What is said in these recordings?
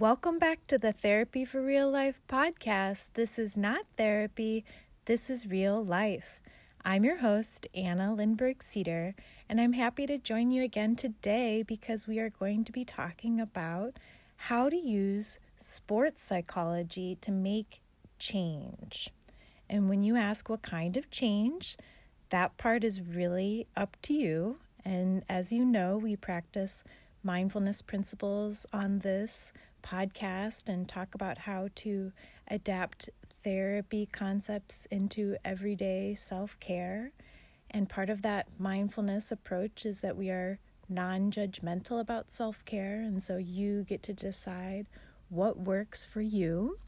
Welcome back to the Therapy for Real Life podcast. This is not therapy, this is real life. I'm your host, Anna Lindberg Cedar, and I'm happy to join you again today because we are going to be talking about how to use sports psychology to make change. And when you ask what kind of change, that part is really up to you. And as you know, we practice mindfulness principles on this podcast and talk about how to adapt therapy concepts into everyday self care. And part of that mindfulness approach is that we are non judgmental about self care. And so you get to decide what works for you.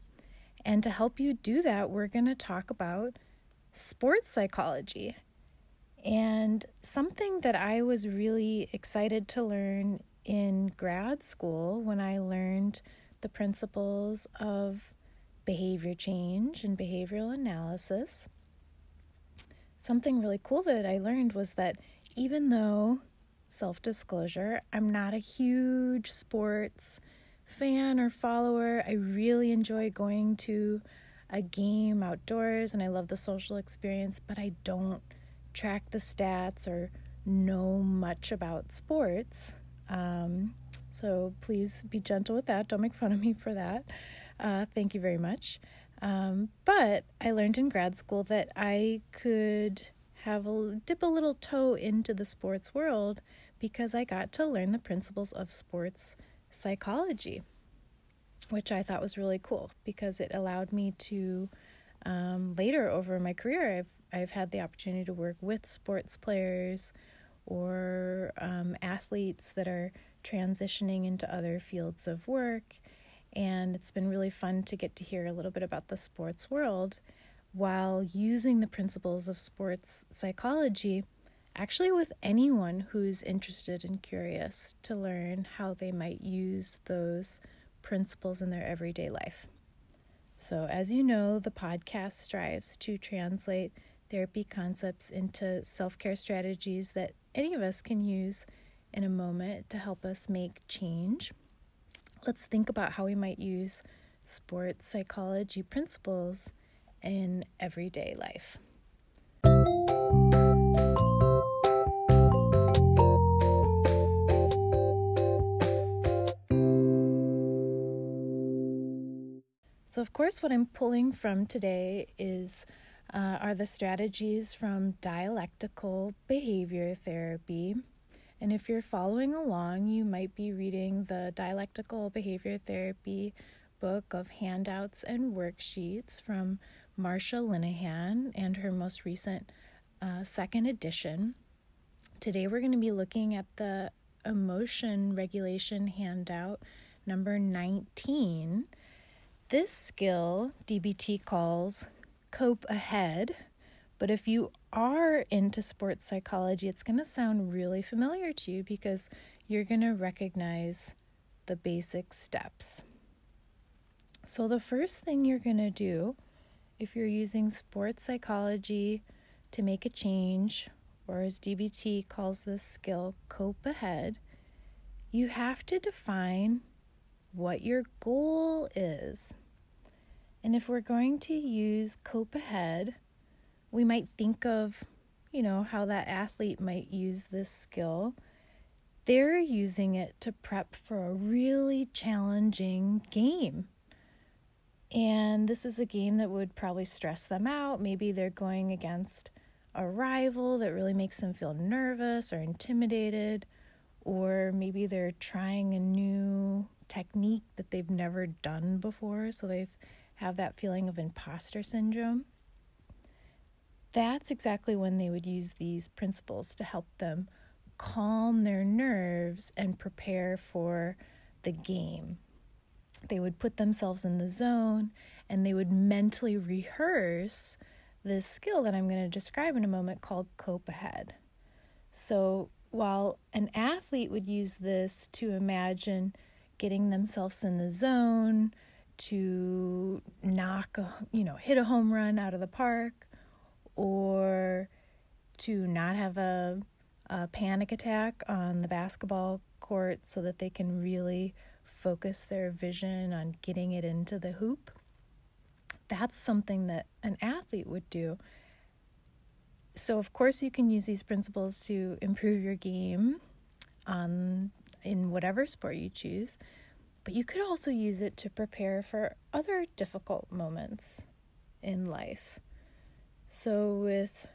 And to help you do that, we're going to talk about sports psychology. And something that I was really excited to learn in grad school when I learned the principles of behavior change and behavioral analysis. Something really cool that I learned was that even though, self disclosure, I'm not a huge sports fan or follower, I really enjoy going to a game outdoors and I love the social experience, but I don't track the stats or know much about sports. Um, so please be gentle with that. Don't make fun of me for that. Uh, thank you very much. Um, but I learned in grad school that I could have a dip a little toe into the sports world because I got to learn the principles of sports psychology, which I thought was really cool because it allowed me to um, later over my career I've I've had the opportunity to work with sports players or um, athletes that are transitioning into other fields of work. And it's been really fun to get to hear a little bit about the sports world while using the principles of sports psychology, actually, with anyone who's interested and curious to learn how they might use those principles in their everyday life. So, as you know, the podcast strives to translate therapy concepts into self care strategies that any of us can use in a moment to help us make change. Let's think about how we might use sports psychology principles in everyday life. So, of course, what I'm pulling from today is uh, are the strategies from dialectical behavior therapy. And if you're following along, you might be reading the Dialectical Behavior Therapy book of handouts and worksheets from Marsha Linehan and her most recent uh, second edition. Today, we're going to be looking at the emotion regulation handout number 19. This skill DBT calls cope ahead. But if you are into sports psychology, it's going to sound really familiar to you because you're going to recognize the basic steps. So, the first thing you're going to do if you're using sports psychology to make a change, or as DBT calls this skill, cope ahead, you have to define what your goal is. And if we're going to use cope ahead, we might think of, you know, how that athlete might use this skill. They're using it to prep for a really challenging game. And this is a game that would probably stress them out. Maybe they're going against a rival that really makes them feel nervous or intimidated, or maybe they're trying a new technique that they've never done before, so they've have that feeling of imposter syndrome, that's exactly when they would use these principles to help them calm their nerves and prepare for the game. They would put themselves in the zone and they would mentally rehearse this skill that I'm going to describe in a moment called cope ahead. So, while an athlete would use this to imagine getting themselves in the zone, to knock, a, you know, hit a home run out of the park or to not have a, a panic attack on the basketball court so that they can really focus their vision on getting it into the hoop. That's something that an athlete would do. So, of course, you can use these principles to improve your game on in whatever sport you choose, but you could also use it to prepare for other difficult moments in life. So, with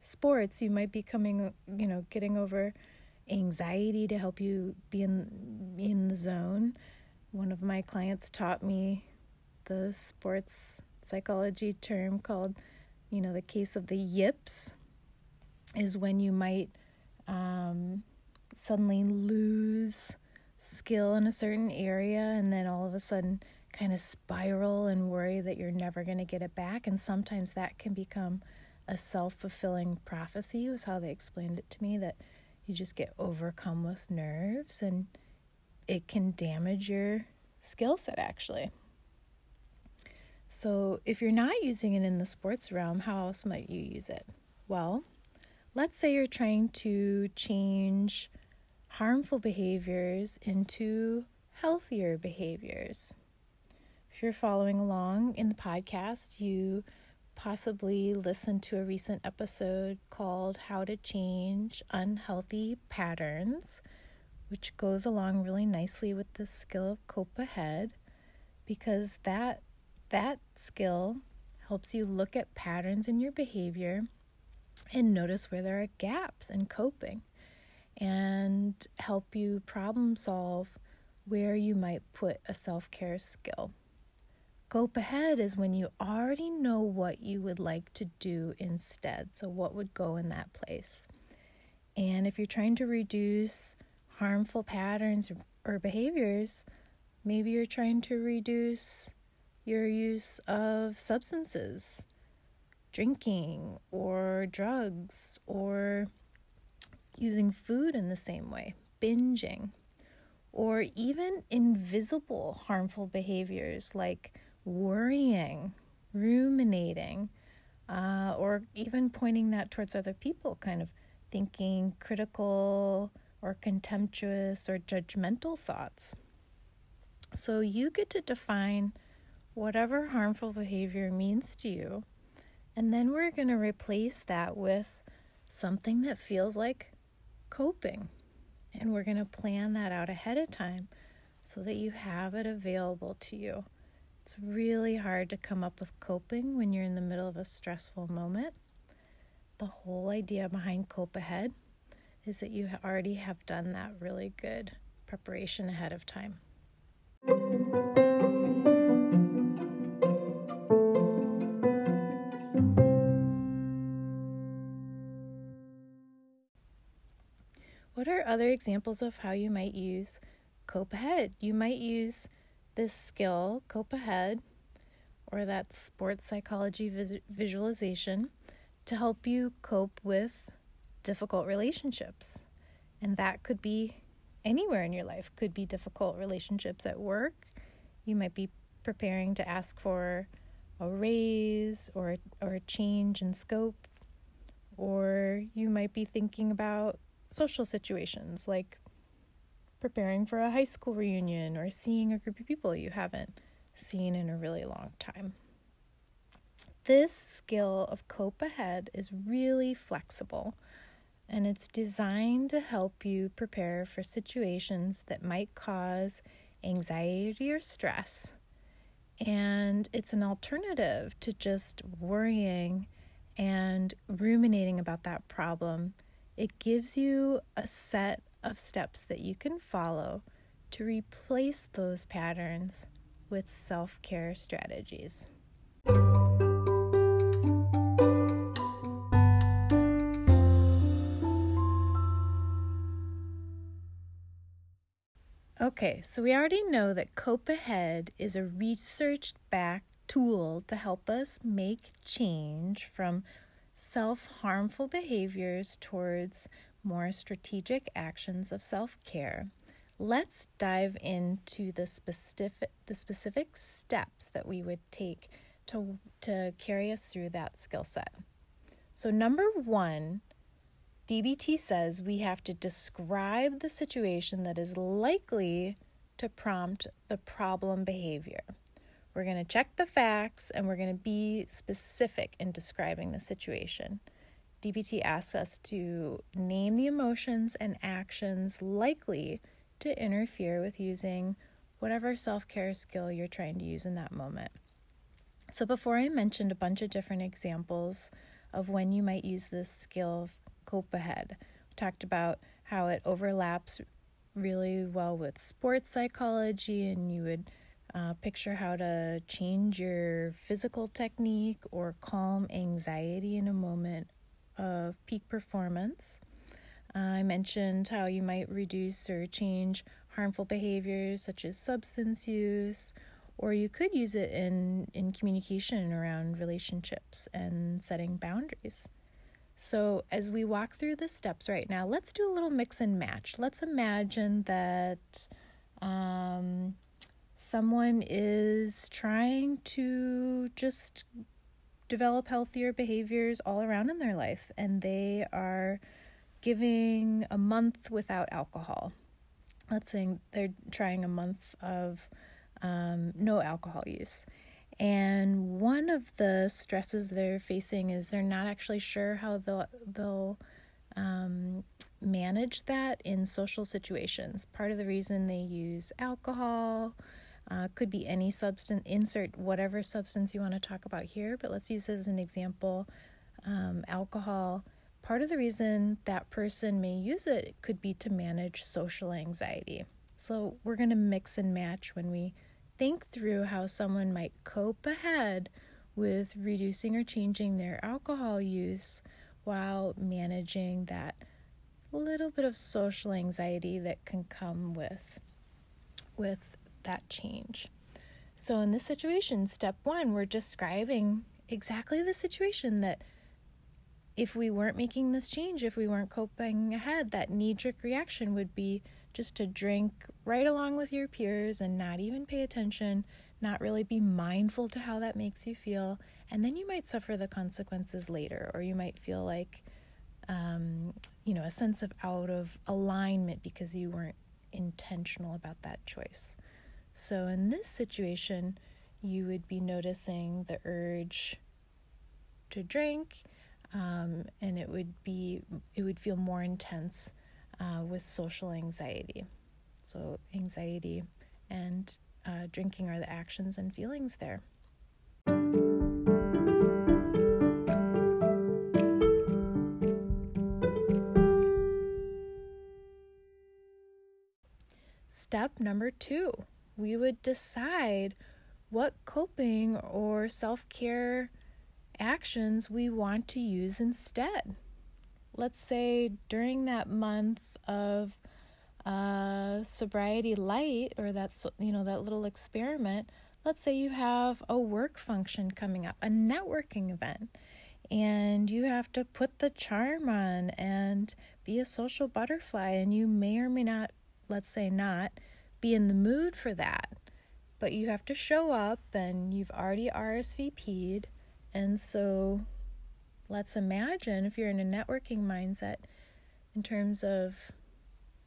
sports, you might be coming, you know, getting over anxiety to help you be in in the zone. One of my clients taught me the sports psychology term called, you know, the case of the yips is when you might um, suddenly lose skill in a certain area and then all of a sudden kind of spiral and worry that you're never going to get it back. And sometimes that can become a self fulfilling prophecy, was how they explained it to me that you just get overcome with nerves and it can damage your skill set actually. So, if you're not using it in the sports realm, how else might you use it? Well, let's say you're trying to change harmful behaviors into healthier behaviors. If you're following along in the podcast, you possibly listened to a recent episode called How to Change Unhealthy Patterns, which goes along really nicely with the skill of cope ahead because that that skill helps you look at patterns in your behavior and notice where there are gaps in coping and help you problem solve where you might put a self care skill. Cope ahead is when you already know what you would like to do instead. So, what would go in that place? And if you're trying to reduce harmful patterns or behaviors, maybe you're trying to reduce your use of substances drinking or drugs or using food in the same way, binging, or even invisible harmful behaviors like worrying, ruminating, uh, or even pointing that towards other people, kind of thinking critical or contemptuous or judgmental thoughts. So you get to define whatever harmful behavior means to you and then we're going to replace that with something that feels like coping. And we're going to plan that out ahead of time so that you have it available to you. It's really hard to come up with coping when you're in the middle of a stressful moment. The whole idea behind Cope Ahead is that you already have done that really good preparation ahead of time. What are other examples of how you might use cope ahead? You might use this skill, cope ahead, or that sports psychology vis- visualization to help you cope with difficult relationships. And that could be anywhere in your life. Could be difficult relationships at work. You might be preparing to ask for a raise or or a change in scope or you might be thinking about social situations like preparing for a high school reunion or seeing a group of people you haven't seen in a really long time. This skill of cope ahead is really flexible and it's designed to help you prepare for situations that might cause anxiety or stress. And it's an alternative to just worrying and ruminating about that problem it gives you a set of steps that you can follow to replace those patterns with self care strategies. Okay, so we already know that Cope Ahead is a research backed tool to help us make change from self harmful behaviors towards more strategic actions of self care, let's dive into the specific, the specific steps that we would take to, to carry us through that skill set. So, number one, DBT says we have to describe the situation that is likely to prompt the problem behavior. We're going to check the facts and we're going to be specific in describing the situation. DBT asks us to name the emotions and actions likely to interfere with using whatever self care skill you're trying to use in that moment. So, before I mentioned a bunch of different examples of when you might use this skill, cope ahead, we talked about how it overlaps really well with sports psychology, and you would uh, picture how to change your physical technique or calm anxiety in a moment of peak performance. Uh, I mentioned how you might reduce or change harmful behaviors such as substance use, or you could use it in, in communication around relationships and setting boundaries. So, as we walk through the steps right now, let's do a little mix and match. Let's imagine that um, someone is trying to just develop healthier behaviors all around in their life, and they are giving a month without alcohol. Let's say they're trying a month of um, no alcohol use. And one of the stresses they're facing is they're not actually sure how they'll, they'll um, manage that in social situations. Part of the reason they use alcohol uh, could be any substance, insert whatever substance you want to talk about here, but let's use as an example um, alcohol. Part of the reason that person may use it could be to manage social anxiety. So we're going to mix and match when we think through how someone might cope ahead with reducing or changing their alcohol use while managing that little bit of social anxiety that can come with with that change. So in this situation, step 1, we're describing exactly the situation that if we weren't making this change, if we weren't coping ahead, that knee jerk reaction would be just to drink right along with your peers and not even pay attention, not really be mindful to how that makes you feel. And then you might suffer the consequences later, or you might feel like, um, you know, a sense of out of alignment because you weren't intentional about that choice. So in this situation, you would be noticing the urge to drink, um, and it would be it would feel more intense uh, with social anxiety. So, anxiety and uh, drinking are the actions and feelings there. Step number two, we would decide what coping or self care actions we want to use instead. Let's say during that month of uh, sobriety light or that's you know that little experiment let's say you have a work function coming up a networking event and you have to put the charm on and be a social butterfly and you may or may not let's say not be in the mood for that but you have to show up and you've already RSVP'd and so let's imagine if you're in a networking mindset in terms of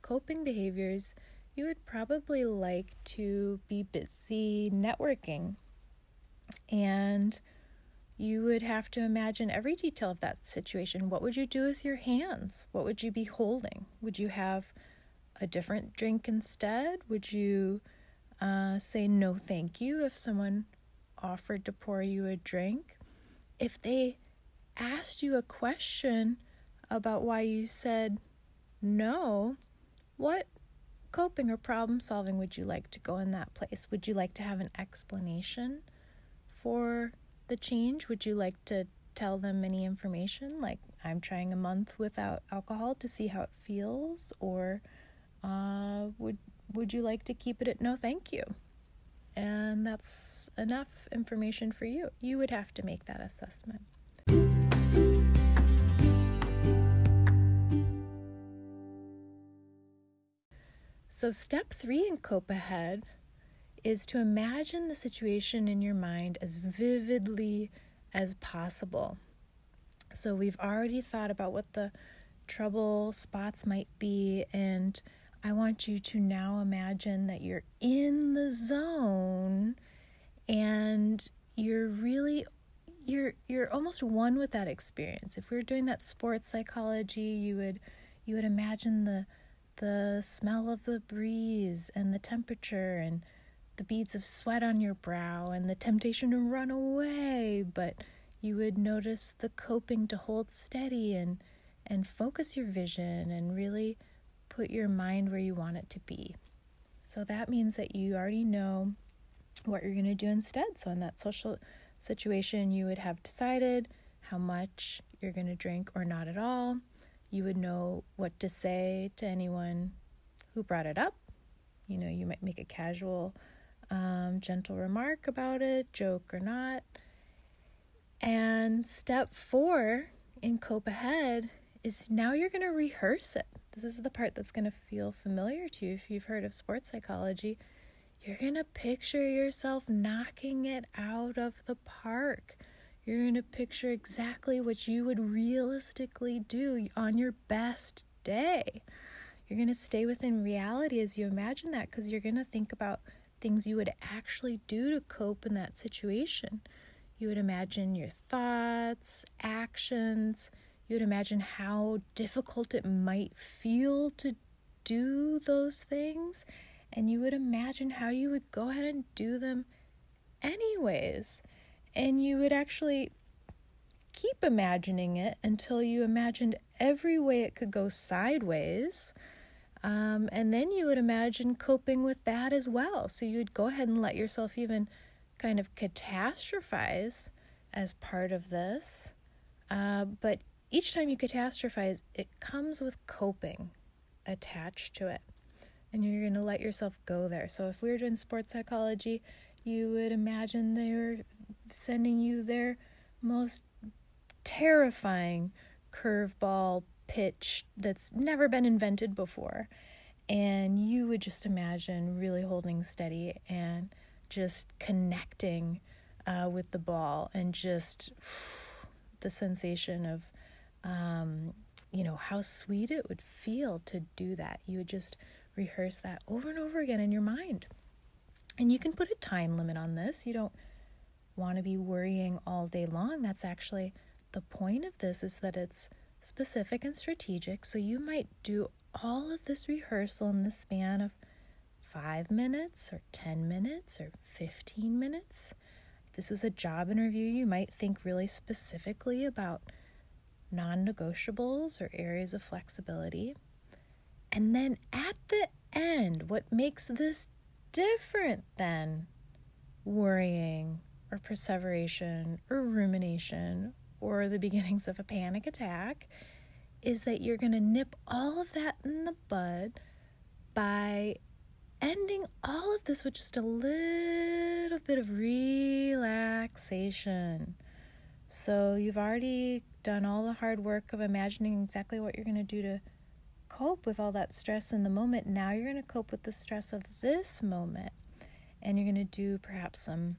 coping behaviors, you would probably like to be busy networking. And you would have to imagine every detail of that situation. What would you do with your hands? What would you be holding? Would you have a different drink instead? Would you uh, say no thank you if someone offered to pour you a drink? If they asked you a question about why you said no, what coping or problem solving would you like to go in that place? Would you like to have an explanation for the change? Would you like to tell them any information like I'm trying a month without alcohol to see how it feels or uh, would would you like to keep it at no thank you? And that's enough information for you. You would have to make that assessment. So, step three in Cope Ahead is to imagine the situation in your mind as vividly as possible. So, we've already thought about what the trouble spots might be, and I want you to now imagine that you're in the zone and you're really you're you're almost one with that experience. If we were doing that sports psychology, you would you would imagine the the smell of the breeze and the temperature and the beads of sweat on your brow and the temptation to run away, but you would notice the coping to hold steady and and focus your vision and really put your mind where you want it to be. So that means that you already know what you're going to do instead. So in that social situation, you would have decided how much you're going to drink or not at all. You would know what to say to anyone who brought it up. You know, you might make a casual, um, gentle remark about it, joke or not. And step four in Cope Ahead is now you're going to rehearse it. This is the part that's going to feel familiar to you if you've heard of sports psychology. You're going to picture yourself knocking it out of the park. You're going to picture exactly what you would realistically do on your best day. You're going to stay within reality as you imagine that because you're going to think about things you would actually do to cope in that situation. You would imagine your thoughts, actions. You would imagine how difficult it might feel to do those things. And you would imagine how you would go ahead and do them anyways. And you would actually keep imagining it until you imagined every way it could go sideways. Um, and then you would imagine coping with that as well. So you'd go ahead and let yourself even kind of catastrophize as part of this. Uh, but each time you catastrophize, it comes with coping attached to it. And you're going to let yourself go there. So if we were doing sports psychology, you would imagine they're sending you their most terrifying curveball pitch that's never been invented before. And you would just imagine really holding steady and just connecting uh, with the ball and just the sensation of um, you know, how sweet it would feel to do that. You would just rehearse that over and over again in your mind. And you can put a time limit on this. You don't want to be worrying all day long. That's actually the point of this is that it's specific and strategic. So you might do all of this rehearsal in the span of five minutes or 10 minutes or 15 minutes. If this was a job interview, you might think really specifically about non negotiables or areas of flexibility. And then at the end, what makes this different than worrying or perseveration or rumination or the beginnings of a panic attack is that you're going to nip all of that in the bud by ending all of this with just a little bit of relaxation. So you've already done all the hard work of imagining exactly what you're going to do to cope with all that stress in the moment. Now you're going to cope with the stress of this moment. And you're going to do perhaps some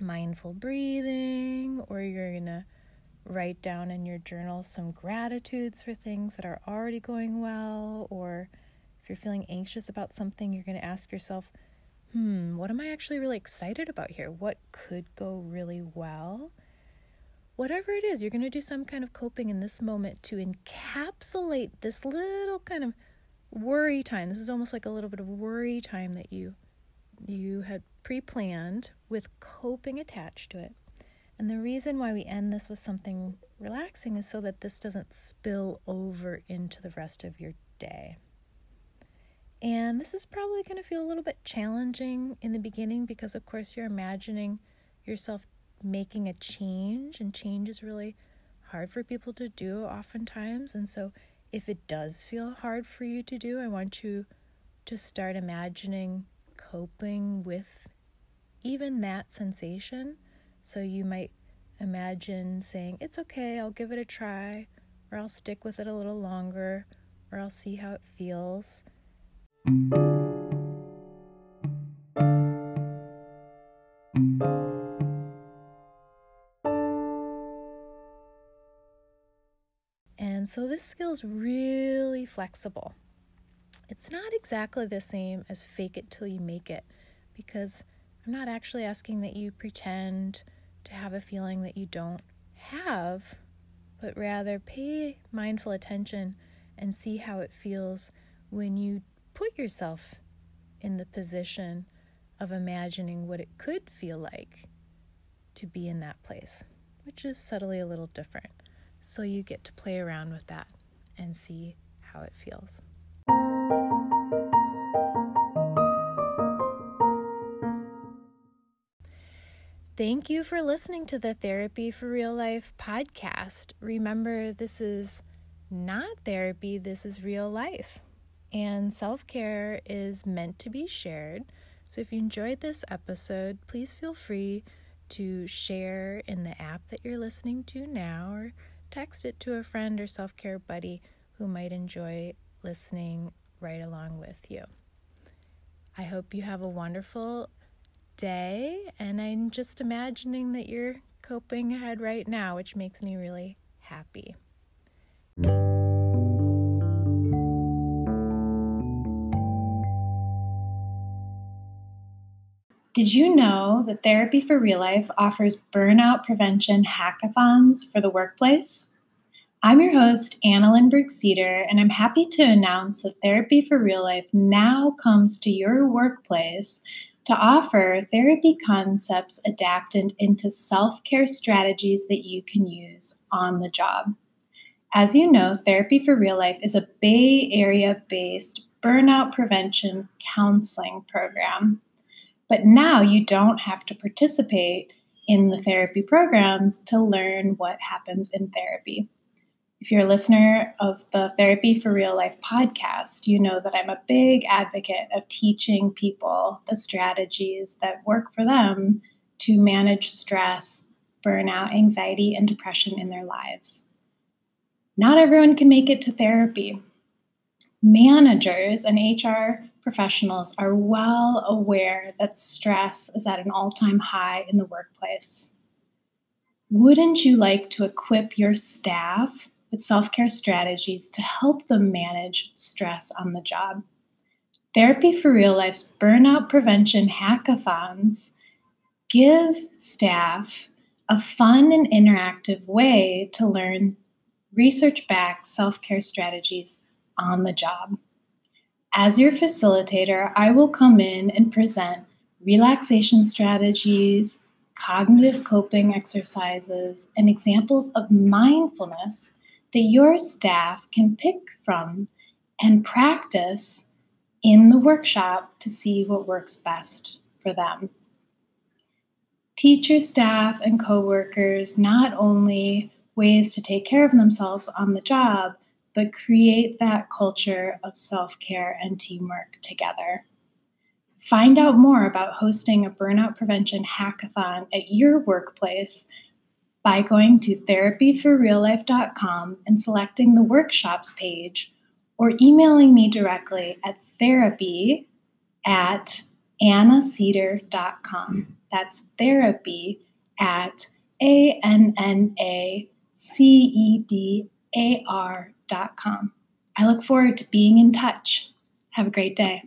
mindful breathing, or you're going to write down in your journal some gratitudes for things that are already going well, or if you're feeling anxious about something, you're going to ask yourself, hmm, what am I actually really excited about here? What could go really well? Whatever it is, you're going to do some kind of coping in this moment to encapsulate this little kind of worry time. This is almost like a little bit of worry time that you you had pre-planned with coping attached to it. And the reason why we end this with something relaxing is so that this doesn't spill over into the rest of your day. And this is probably going to feel a little bit challenging in the beginning because, of course, you're imagining yourself making a change, and change is really hard for people to do oftentimes. And so, if it does feel hard for you to do, I want you to start imagining coping with even that sensation. So, you might imagine saying, It's okay, I'll give it a try, or I'll stick with it a little longer, or I'll see how it feels. So this skill is really flexible. It's not exactly the same as fake it till you make it because I'm not actually asking that you pretend to have a feeling that you don't have, but rather pay mindful attention and see how it feels when you put yourself in the position of imagining what it could feel like to be in that place, which is subtly a little different. So you get to play around with that and see how it feels. Thank you for listening to the Therapy for Real Life podcast. Remember, this is not therapy, this is real life. And self care is meant to be shared. So if you enjoyed this episode, please feel free to share in the app that you're listening to now or text it to a friend or self care buddy who might enjoy listening right along with you. I hope you have a wonderful day, and I'm just imagining that you're coping ahead right now, which makes me really happy. Did you know that Therapy for Real Life offers burnout prevention hackathons for the workplace? I'm your host, Anna Lindberg Cedar, and I'm happy to announce that Therapy for Real Life now comes to your workplace to offer therapy concepts adapted into self care strategies that you can use on the job. As you know, Therapy for Real Life is a Bay Area based burnout prevention counseling program. But now you don't have to participate in the therapy programs to learn what happens in therapy. If you're a listener of the Therapy for Real Life podcast, you know that I'm a big advocate of teaching people the strategies that work for them to manage stress, burnout, anxiety, and depression in their lives. Not everyone can make it to therapy. Managers and HR professionals are well aware that stress is at an all time high in the workplace. Wouldn't you like to equip your staff with self care strategies to help them manage stress on the job? Therapy for Real Life's burnout prevention hackathons give staff a fun and interactive way to learn research backed self care strategies on the job. As your facilitator, I will come in and present relaxation strategies, cognitive coping exercises, and examples of mindfulness that your staff can pick from and practice in the workshop to see what works best for them. Teach your staff and coworkers not only ways to take care of themselves on the job, but create that culture of self care and teamwork together. Find out more about hosting a burnout prevention hackathon at your workplace by going to therapyforreallife.com and selecting the workshops page or emailing me directly at therapy at annacedar.com. That's therapy at A N N A C E D A R I look forward to being in touch. Have a great day.